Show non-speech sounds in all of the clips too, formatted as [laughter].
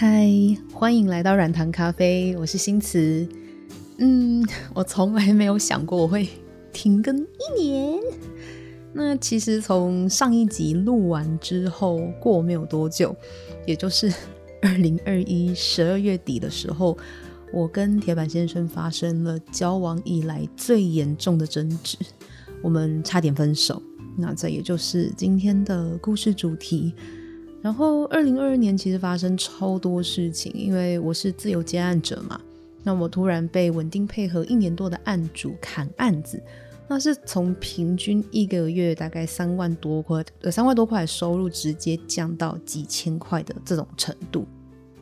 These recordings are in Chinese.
嗨，欢迎来到软糖咖啡，我是新慈。嗯，我从来没有想过我会停更一年。那其实从上一集录完之后，过没有多久，也就是 [laughs] 二零二一十二月底的时候，我跟铁板先生发生了交往以来最严重的争执，我们差点分手。那这也就是今天的故事主题。然后，二零二二年其实发生超多事情，因为我是自由接案者嘛。那我突然被稳定配合一年多的案主砍案子，那是从平均一个月大概三万多块，呃，三万多块的收入直接降到几千块的这种程度。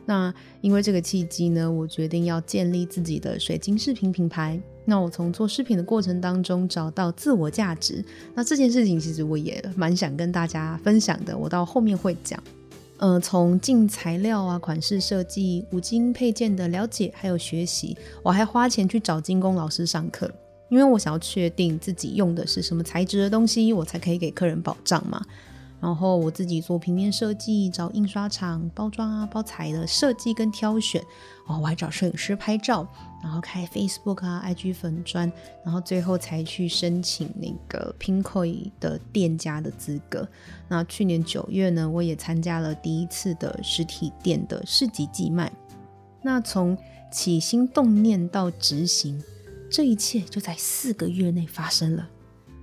那因为这个契机呢，我决定要建立自己的水晶饰品品牌。那我从做饰品的过程当中找到自我价值。那这件事情其实我也蛮想跟大家分享的，我到后面会讲。呃，从进材料啊、款式设计、五金配件的了解还有学习，我还花钱去找精工老师上课，因为我想要确定自己用的是什么材质的东西，我才可以给客人保障嘛。然后我自己做平面设计，找印刷厂包装啊、包材的设计跟挑选。哦，我还找摄影师拍照，然后开 Facebook 啊、IG 粉砖，然后最后才去申请那个 Pinkoi 的店家的资格。那去年九月呢，我也参加了第一次的实体店的市集寄卖。那从起心动念到执行，这一切就在四个月内发生了。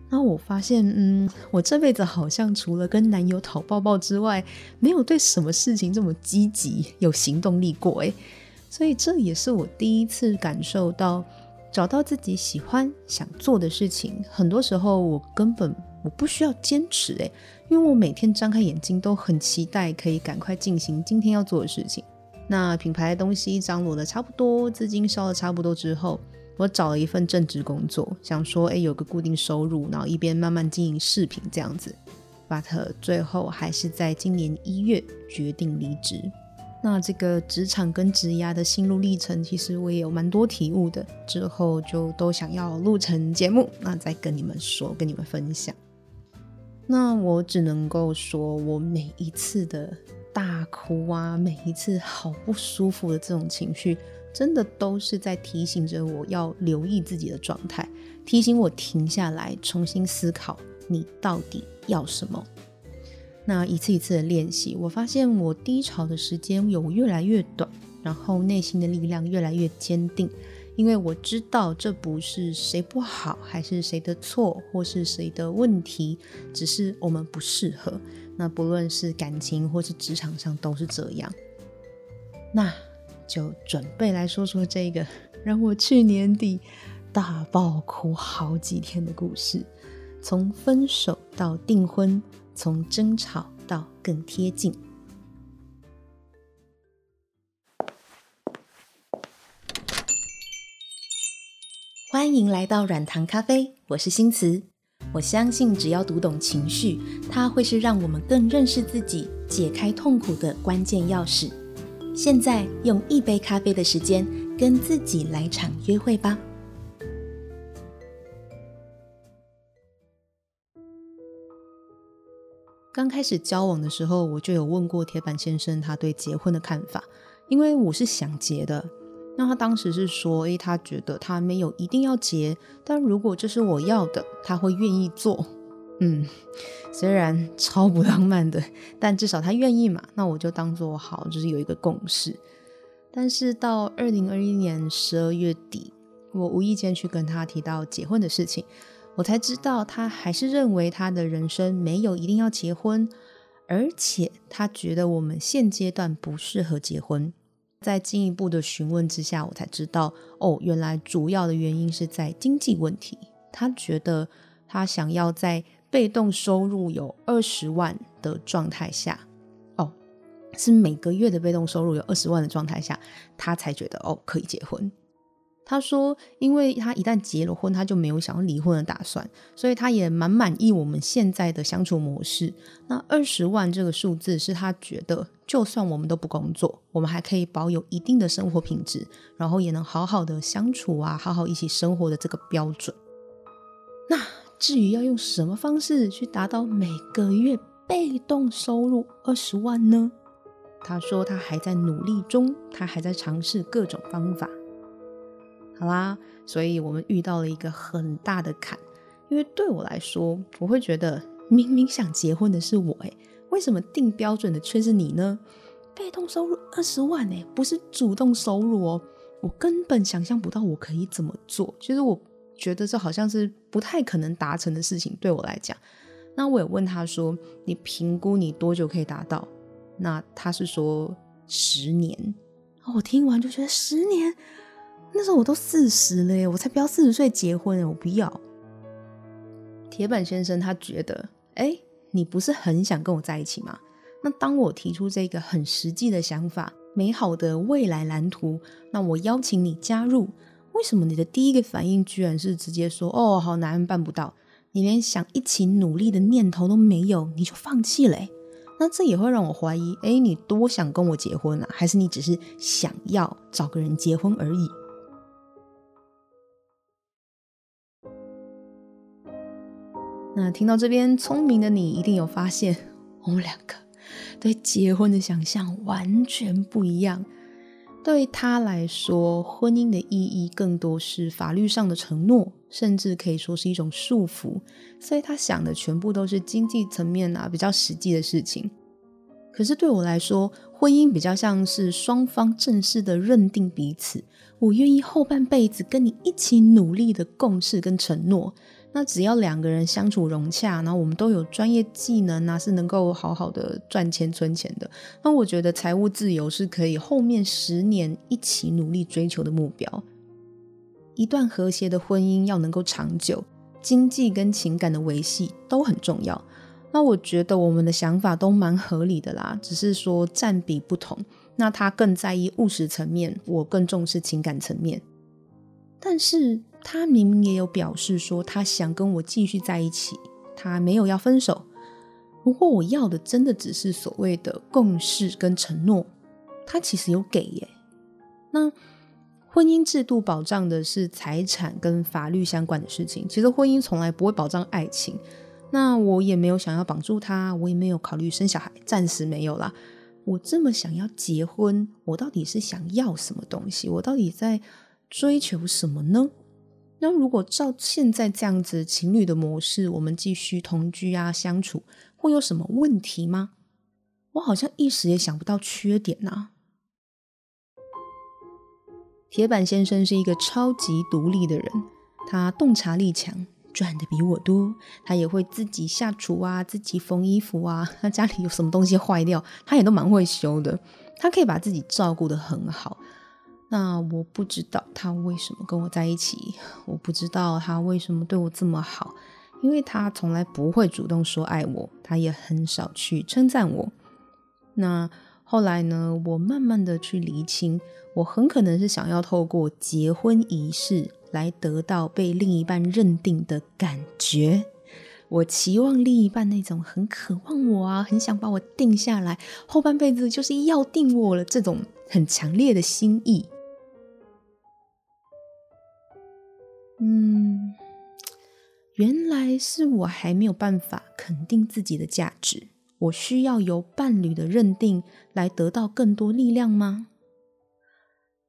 然后我发现，嗯，我这辈子好像除了跟男友讨抱抱之外，没有对什么事情这么积极有行动力过，诶，所以这也是我第一次感受到，找到自己喜欢想做的事情，很多时候我根本我不需要坚持，诶，因为我每天张开眼睛都很期待可以赶快进行今天要做的事情。那品牌的东西张罗的差不多，资金烧的差不多之后。我找了一份正职工作，想说，哎，有个固定收入，然后一边慢慢经营饰品这样子。But 最后还是在今年一月决定离职。那这个职场跟职涯的心路历程，其实我也有蛮多体悟的。之后就都想要录成节目，那再跟你们说，跟你们分享。那我只能够说，我每一次的大哭啊，每一次好不舒服的这种情绪。真的都是在提醒着我要留意自己的状态，提醒我停下来，重新思考你到底要什么。那一次一次的练习，我发现我低潮的时间有越来越短，然后内心的力量越来越坚定，因为我知道这不是谁不好，还是谁的错，或是谁的问题，只是我们不适合。那不论是感情或是职场上都是这样。那。就准备来说说这个 [laughs] 让我去年底大爆哭好几天的故事，从分手到订婚，从争吵到更贴近。欢迎来到软糖咖啡，我是新慈。我相信，只要读懂情绪，它会是让我们更认识自己、解开痛苦的关键钥匙。现在用一杯咖啡的时间，跟自己来场约会吧。刚开始交往的时候，我就有问过铁板先生他对结婚的看法，因为我是想结的。那他当时是说，诶，他觉得他没有一定要结，但如果这是我要的，他会愿意做。嗯，虽然超不浪漫的，但至少他愿意嘛，那我就当做好，就是有一个共识。但是到二零二一年十二月底，我无意间去跟他提到结婚的事情，我才知道他还是认为他的人生没有一定要结婚，而且他觉得我们现阶段不适合结婚。在进一步的询问之下，我才知道，哦，原来主要的原因是在经济问题。他觉得他想要在被动收入有二十万的状态下，哦，是每个月的被动收入有二十万的状态下，他才觉得哦可以结婚。他说，因为他一旦结了婚，他就没有想要离婚的打算，所以他也蛮满意我们现在的相处模式。那二十万这个数字是他觉得，就算我们都不工作，我们还可以保有一定的生活品质，然后也能好好的相处啊，好好一起生活的这个标准。那。至于要用什么方式去达到每个月被动收入二十万呢？他说他还在努力中，他还在尝试各种方法。好啦，所以我们遇到了一个很大的坎，因为对我来说，我会觉得明明想结婚的是我，诶，为什么定标准的却是你呢？被动收入二十万，诶，不是主动收入哦，我根本想象不到我可以怎么做。其实我觉得这好像是不太可能达成的事情，对我来讲。那我也问他说：“你评估你多久可以达到？”那他是说十年。我听完就觉得十年。那时候我都四十了耶，我才不要四十岁结婚，我不要。铁板先生他觉得，哎，你不是很想跟我在一起吗？那当我提出这个很实际的想法、美好的未来蓝图，那我邀请你加入，为什么你的第一个反应居然是直接说，哦，好难，办不到，你连想一起努力的念头都没有，你就放弃了？那这也会让我怀疑，哎，你多想跟我结婚啊？还是你只是想要找个人结婚而已？那听到这边，聪明的你一定有发现，我们两个对结婚的想象完全不一样。对他来说，婚姻的意义更多是法律上的承诺，甚至可以说是一种束缚。所以他想的全部都是经济层面啊，比较实际的事情。可是对我来说，婚姻比较像是双方正式的认定彼此，我愿意后半辈子跟你一起努力的共事跟承诺。那只要两个人相处融洽，然后我们都有专业技能啊，是能够好好的赚钱存钱的。那我觉得财务自由是可以后面十年一起努力追求的目标。一段和谐的婚姻要能够长久，经济跟情感的维系都很重要。那我觉得我们的想法都蛮合理的啦，只是说占比不同。那他更在意务实层面，我更重视情感层面。但是。他明明也有表示说，他想跟我继续在一起，他没有要分手。不过我要的真的只是所谓的共识跟承诺，他其实有给耶。那婚姻制度保障的是财产跟法律相关的事情，其实婚姻从来不会保障爱情。那我也没有想要绑住他，我也没有考虑生小孩，暂时没有啦。我这么想要结婚，我到底是想要什么东西？我到底在追求什么呢？那如果照现在这样子情侣的模式，我们继续同居啊，相处，会有什么问题吗？我好像一时也想不到缺点呐、铁板先生是一个超级独立的人，他洞察力强，赚的比我多，他也会自己下厨啊，自己缝衣服啊，他家里有什么东西坏掉，他也都蛮会修的，他可以把自己照顾得很好。那我不知道他为什么跟我在一起，我不知道他为什么对我这么好，因为他从来不会主动说爱我，他也很少去称赞我。那后来呢，我慢慢的去厘清，我很可能是想要透过结婚仪式来得到被另一半认定的感觉。我期望另一半那种很渴望我啊，很想把我定下来，后半辈子就是要定我了这种很强烈的心意。嗯，原来是我还没有办法肯定自己的价值，我需要由伴侣的认定来得到更多力量吗？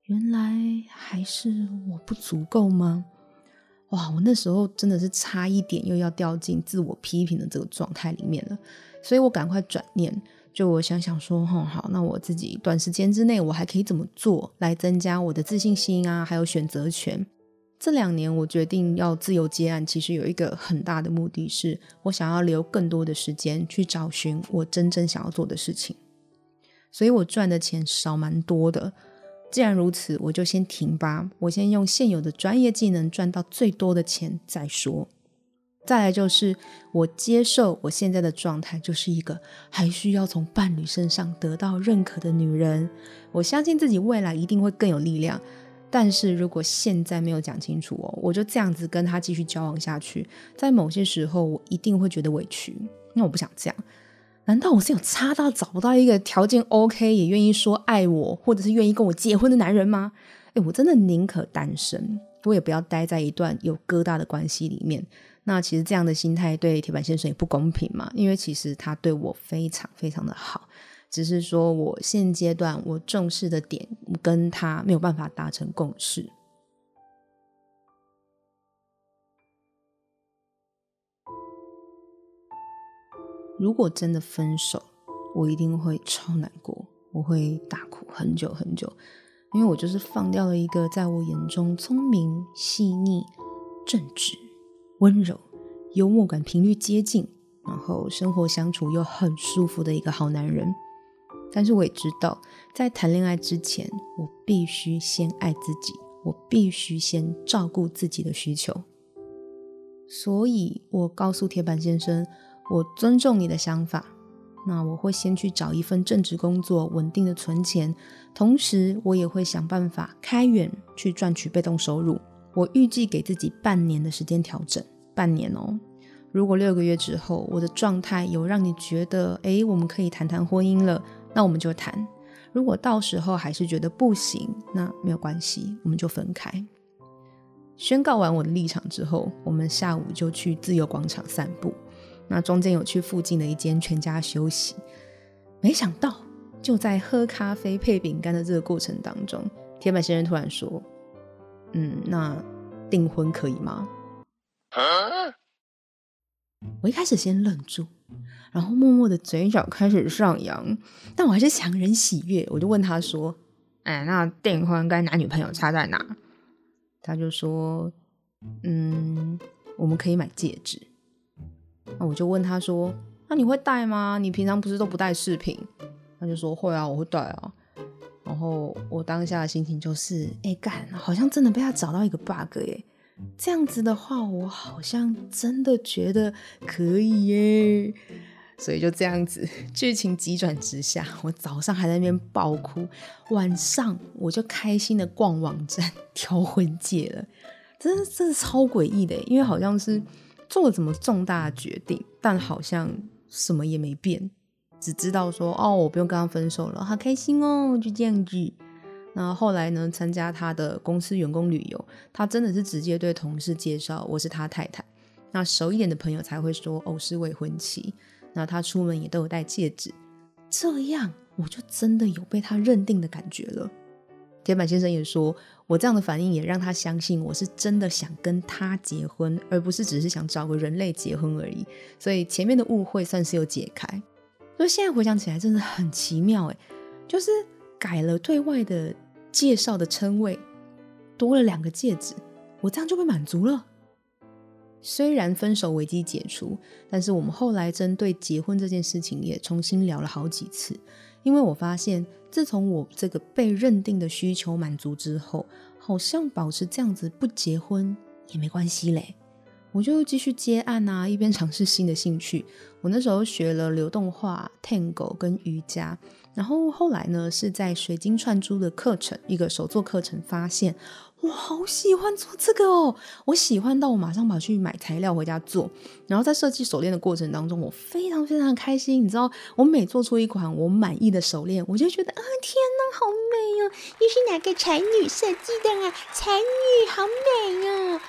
原来还是我不足够吗？哇，我那时候真的是差一点又要掉进自我批评的这个状态里面了，所以我赶快转念，就我想想说，哼，好，那我自己短时间之内我还可以怎么做来增加我的自信心啊，还有选择权。这两年，我决定要自由接案，其实有一个很大的目的是，我想要留更多的时间去找寻我真正想要做的事情。所以我赚的钱少蛮多的。既然如此，我就先停吧，我先用现有的专业技能赚到最多的钱再说。再来就是，我接受我现在的状态，就是一个还需要从伴侣身上得到认可的女人。我相信自己未来一定会更有力量。但是如果现在没有讲清楚哦，我就这样子跟他继续交往下去，在某些时候我一定会觉得委屈，因为我不想这样。难道我是有差到找不到一个条件 OK 也愿意说爱我，或者是愿意跟我结婚的男人吗？哎，我真的宁可单身，我也不要待在一段有疙瘩的关系里面。那其实这样的心态对铁板先生也不公平嘛，因为其实他对我非常非常的好。只是说我现阶段我重视的点跟他没有办法达成共识。如果真的分手，我一定会超难过，我会大哭很久很久，因为我就是放掉了一个在我眼中聪明、细腻、正直、温柔、幽默感频率接近，然后生活相处又很舒服的一个好男人。但是我也知道，在谈恋爱之前，我必须先爱自己，我必须先照顾自己的需求。所以我告诉铁板先生，我尊重你的想法，那我会先去找一份正职工作，稳定的存钱，同时我也会想办法开源去赚取被动收入。我预计给自己半年的时间调整，半年哦。如果六个月之后我的状态有让你觉得，诶，我们可以谈谈婚姻了，那我们就谈。如果到时候还是觉得不行，那没有关系，我们就分开。宣告完我的立场之后，我们下午就去自由广场散步。那中间有去附近的一间全家休息，没想到就在喝咖啡配饼干的这个过程当中，铁板先生突然说：“嗯，那订婚可以吗？”啊？我一开始先愣住，然后默默的嘴角开始上扬，但我还是强忍喜悦，我就问他说：“哎，那订婚跟男女朋友差在哪？”他就说：“嗯，我们可以买戒指。”那我就问他说：“那你会戴吗？你平常不是都不戴饰品？”他就说：“会啊，我会戴啊。”然后我当下的心情就是：“哎干，好像真的被他找到一个 bug 耶！这样子的话，我好像真的觉得可以耶。”所以就这样子，剧情急转直下，我早上还在那边爆哭，晚上我就开心的逛网站挑婚戒了。真的，真的超诡异的，因为好像是。做了什么重大的决定，但好像什么也没变，只知道说哦，我不用跟他分手了，好开心哦，就这样子。那后来呢，参加他的公司员工旅游，他真的是直接对同事介绍我是他太太。那熟一点的朋友才会说哦，是未婚妻。那他出门也都有戴戒指，这样我就真的有被他认定的感觉了。铁板先生也说，我这样的反应也让他相信我是真的想跟他结婚，而不是只是想找个人类结婚而已。所以前面的误会算是有解开。所以现在回想起来真的很奇妙，哎，就是改了对外的介绍的称谓，多了两个戒指，我这样就被满足了。虽然分手危机解除，但是我们后来针对结婚这件事情也重新聊了好几次。因为我发现，自从我这个被认定的需求满足之后，好像保持这样子不结婚也没关系嘞。我就继续接案啊，一边尝试新的兴趣。我那时候学了流动画、Tango 跟瑜伽。然后后来呢，是在水晶串珠的课程，一个手作课程，发现我好喜欢做这个哦！我喜欢到我马上跑去买材料回家做。然后在设计手链的过程当中，我非常非常开心。你知道，我每做出一款我满意的手链，我就觉得啊，天哪，好美哦！又是哪个才女设计的啊？才女好美啊！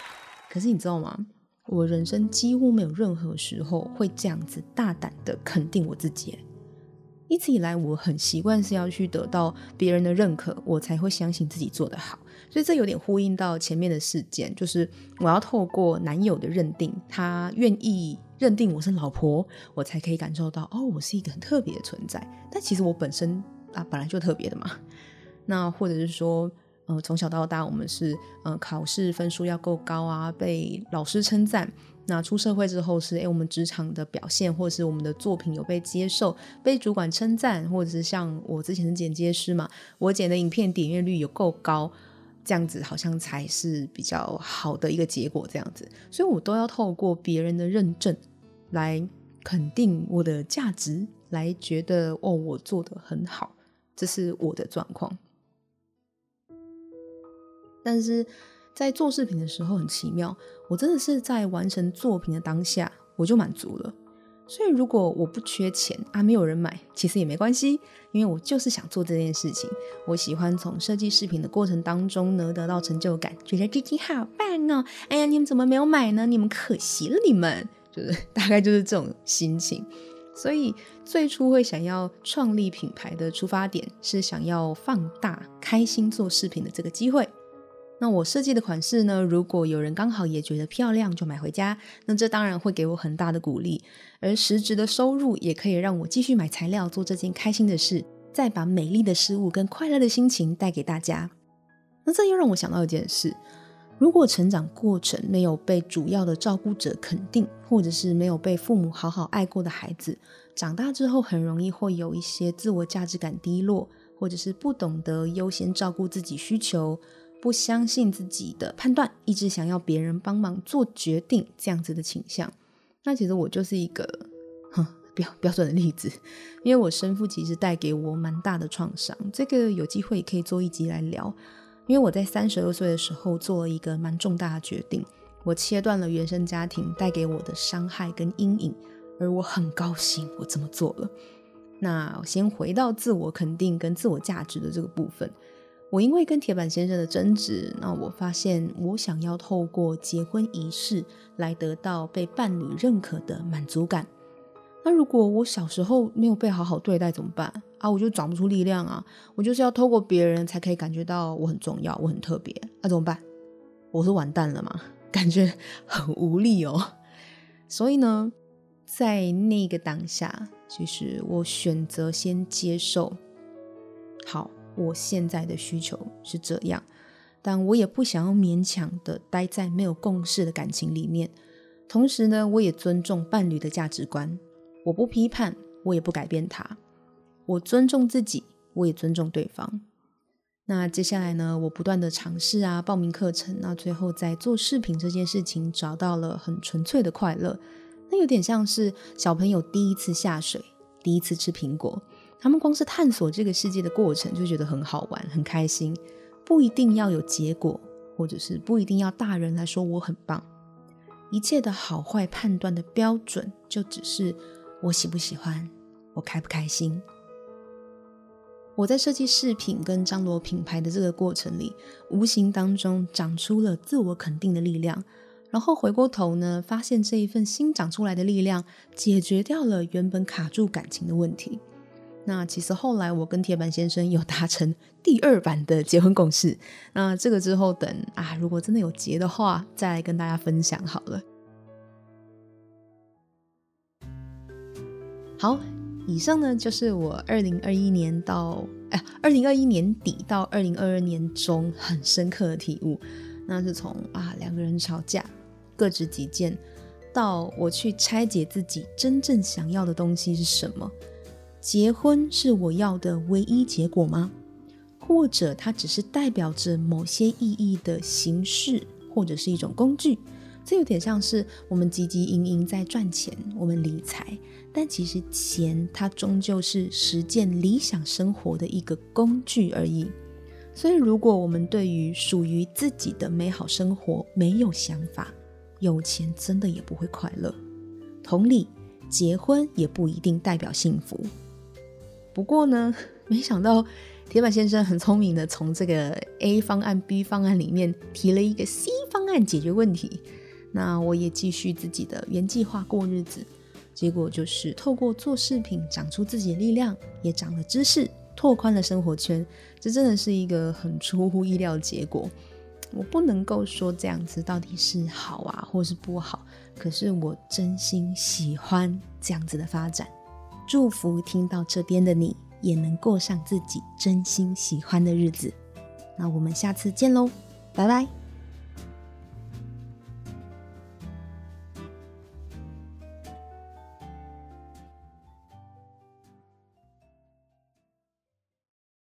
可是你知道吗？我人生几乎没有任何时候会这样子大胆的肯定我自己。一直以来，我很习惯是要去得到别人的认可，我才会相信自己做得好。所以这有点呼应到前面的事件，就是我要透过男友的认定，他愿意认定我是老婆，我才可以感受到哦，我是一个很特别的存在。但其实我本身啊，本来就特别的嘛。那或者是说，呃，从小到大，我们是呃考试分数要够高啊，被老师称赞。那出社会之后是，诶，我们职场的表现，或者是我们的作品有被接受，被主管称赞，或者是像我之前的剪接师嘛，我剪的影片点阅率有够高，这样子好像才是比较好的一个结果，这样子，所以我都要透过别人的认证来肯定我的价值，来觉得哦，我做得很好，这是我的状况，但是。在做视频的时候很奇妙，我真的是在完成作品的当下我就满足了。所以如果我不缺钱啊，没有人买，其实也没关系，因为我就是想做这件事情。我喜欢从设计视频的过程当中呢得到成就感，觉得自己好棒哦！哎呀，你们怎么没有买呢？你们可惜了，你们就是 [laughs] 大概就是这种心情。所以最初会想要创立品牌的出发点是想要放大开心做视频的这个机会。那我设计的款式呢，如果有人刚好也觉得漂亮，就买回家，那这当然会给我很大的鼓励，而实质的收入也可以让我继续买材料做这件开心的事，再把美丽的事物跟快乐的心情带给大家。那这又让我想到一件事。如果成长过程没有被主要的照顾者肯定，或者是没有被父母好好爱过的孩子，长大之后很容易会有一些自我价值感低落，或者是不懂得优先照顾自己需求，不相信自己的判断，一直想要别人帮忙做决定这样子的倾向。那其实我就是一个哼 [laughs] 标标准的例子，因为我生父其实带给我蛮大的创伤，这个有机会可以做一集来聊。因为我在三十二岁的时候做了一个蛮重大的决定，我切断了原生家庭带给我的伤害跟阴影，而我很高兴我这么做了。那先回到自我肯定跟自我价值的这个部分，我因为跟铁板先生的争执，那我发现我想要透过结婚仪式来得到被伴侣认可的满足感。那如果我小时候没有被好好对待怎么办？啊，我就长不出力量啊！我就是要透过别人才可以感觉到我很重要，我很特别，那、怎么办？我是完蛋了吗？感觉很无力哦。所以呢，在那个当下，其实我选择先接受，好，我现在的需求是这样，但我也不想要勉强的待在没有共识的感情里面。同时呢，我也尊重伴侣的价值观，我不批判，我也不改变他。我尊重自己，我也尊重对方。那接下来呢，我不断的尝试啊，报名课程，那最后在做视频这件事情找到了很纯粹的快乐。那有点像是小朋友第一次下水，第一次吃苹果，他们光是探索这个世界的过程就觉得很好玩，很开心。不一定要有结果，或者是不一定要大人来说我很棒。一切的好坏判断的标准，就只是我喜不喜欢，我开不开心。我在设计饰品跟张罗品牌的这个过程里，无形当中长出了自我肯定的力量。然后回过头呢，发现这一份新长出来的力量，解决掉了原本卡住感情的问题。那其实后来我跟铁板先生有达成 [laughs] 第二版的结婚共识。那这个之后等啊，如果真的有结的话，再来跟大家分享好了。好。以上呢，就是我二零二一年到哎，二零二一年底到二零二二年中很深刻的体悟。那是从啊两个人吵架，各执己见，到我去拆解自己真正想要的东西是什么。结婚是我要的唯一结果吗？或者它只是代表着某些意义的形式，或者是一种工具？这有点像是我们汲汲营营在赚钱，我们理财，但其实钱它终究是实践理想生活的一个工具而已。所以，如果我们对于属于自己的美好生活没有想法，有钱真的也不会快乐。同理，结婚也不一定代表幸福。不过呢，没想到铁板先生很聪明的从这个 A 方案、B 方案里面提了一个 C 方案解决问题。那我也继续自己的原计划过日子，结果就是透过做饰品长出自己的力量，也长了知识，拓宽了生活圈。这真的是一个很出乎意料的结果。我不能够说这样子到底是好啊，或是不好，可是我真心喜欢这样子的发展。祝福听到这边的你，也能过上自己真心喜欢的日子。那我们下次见喽，拜拜。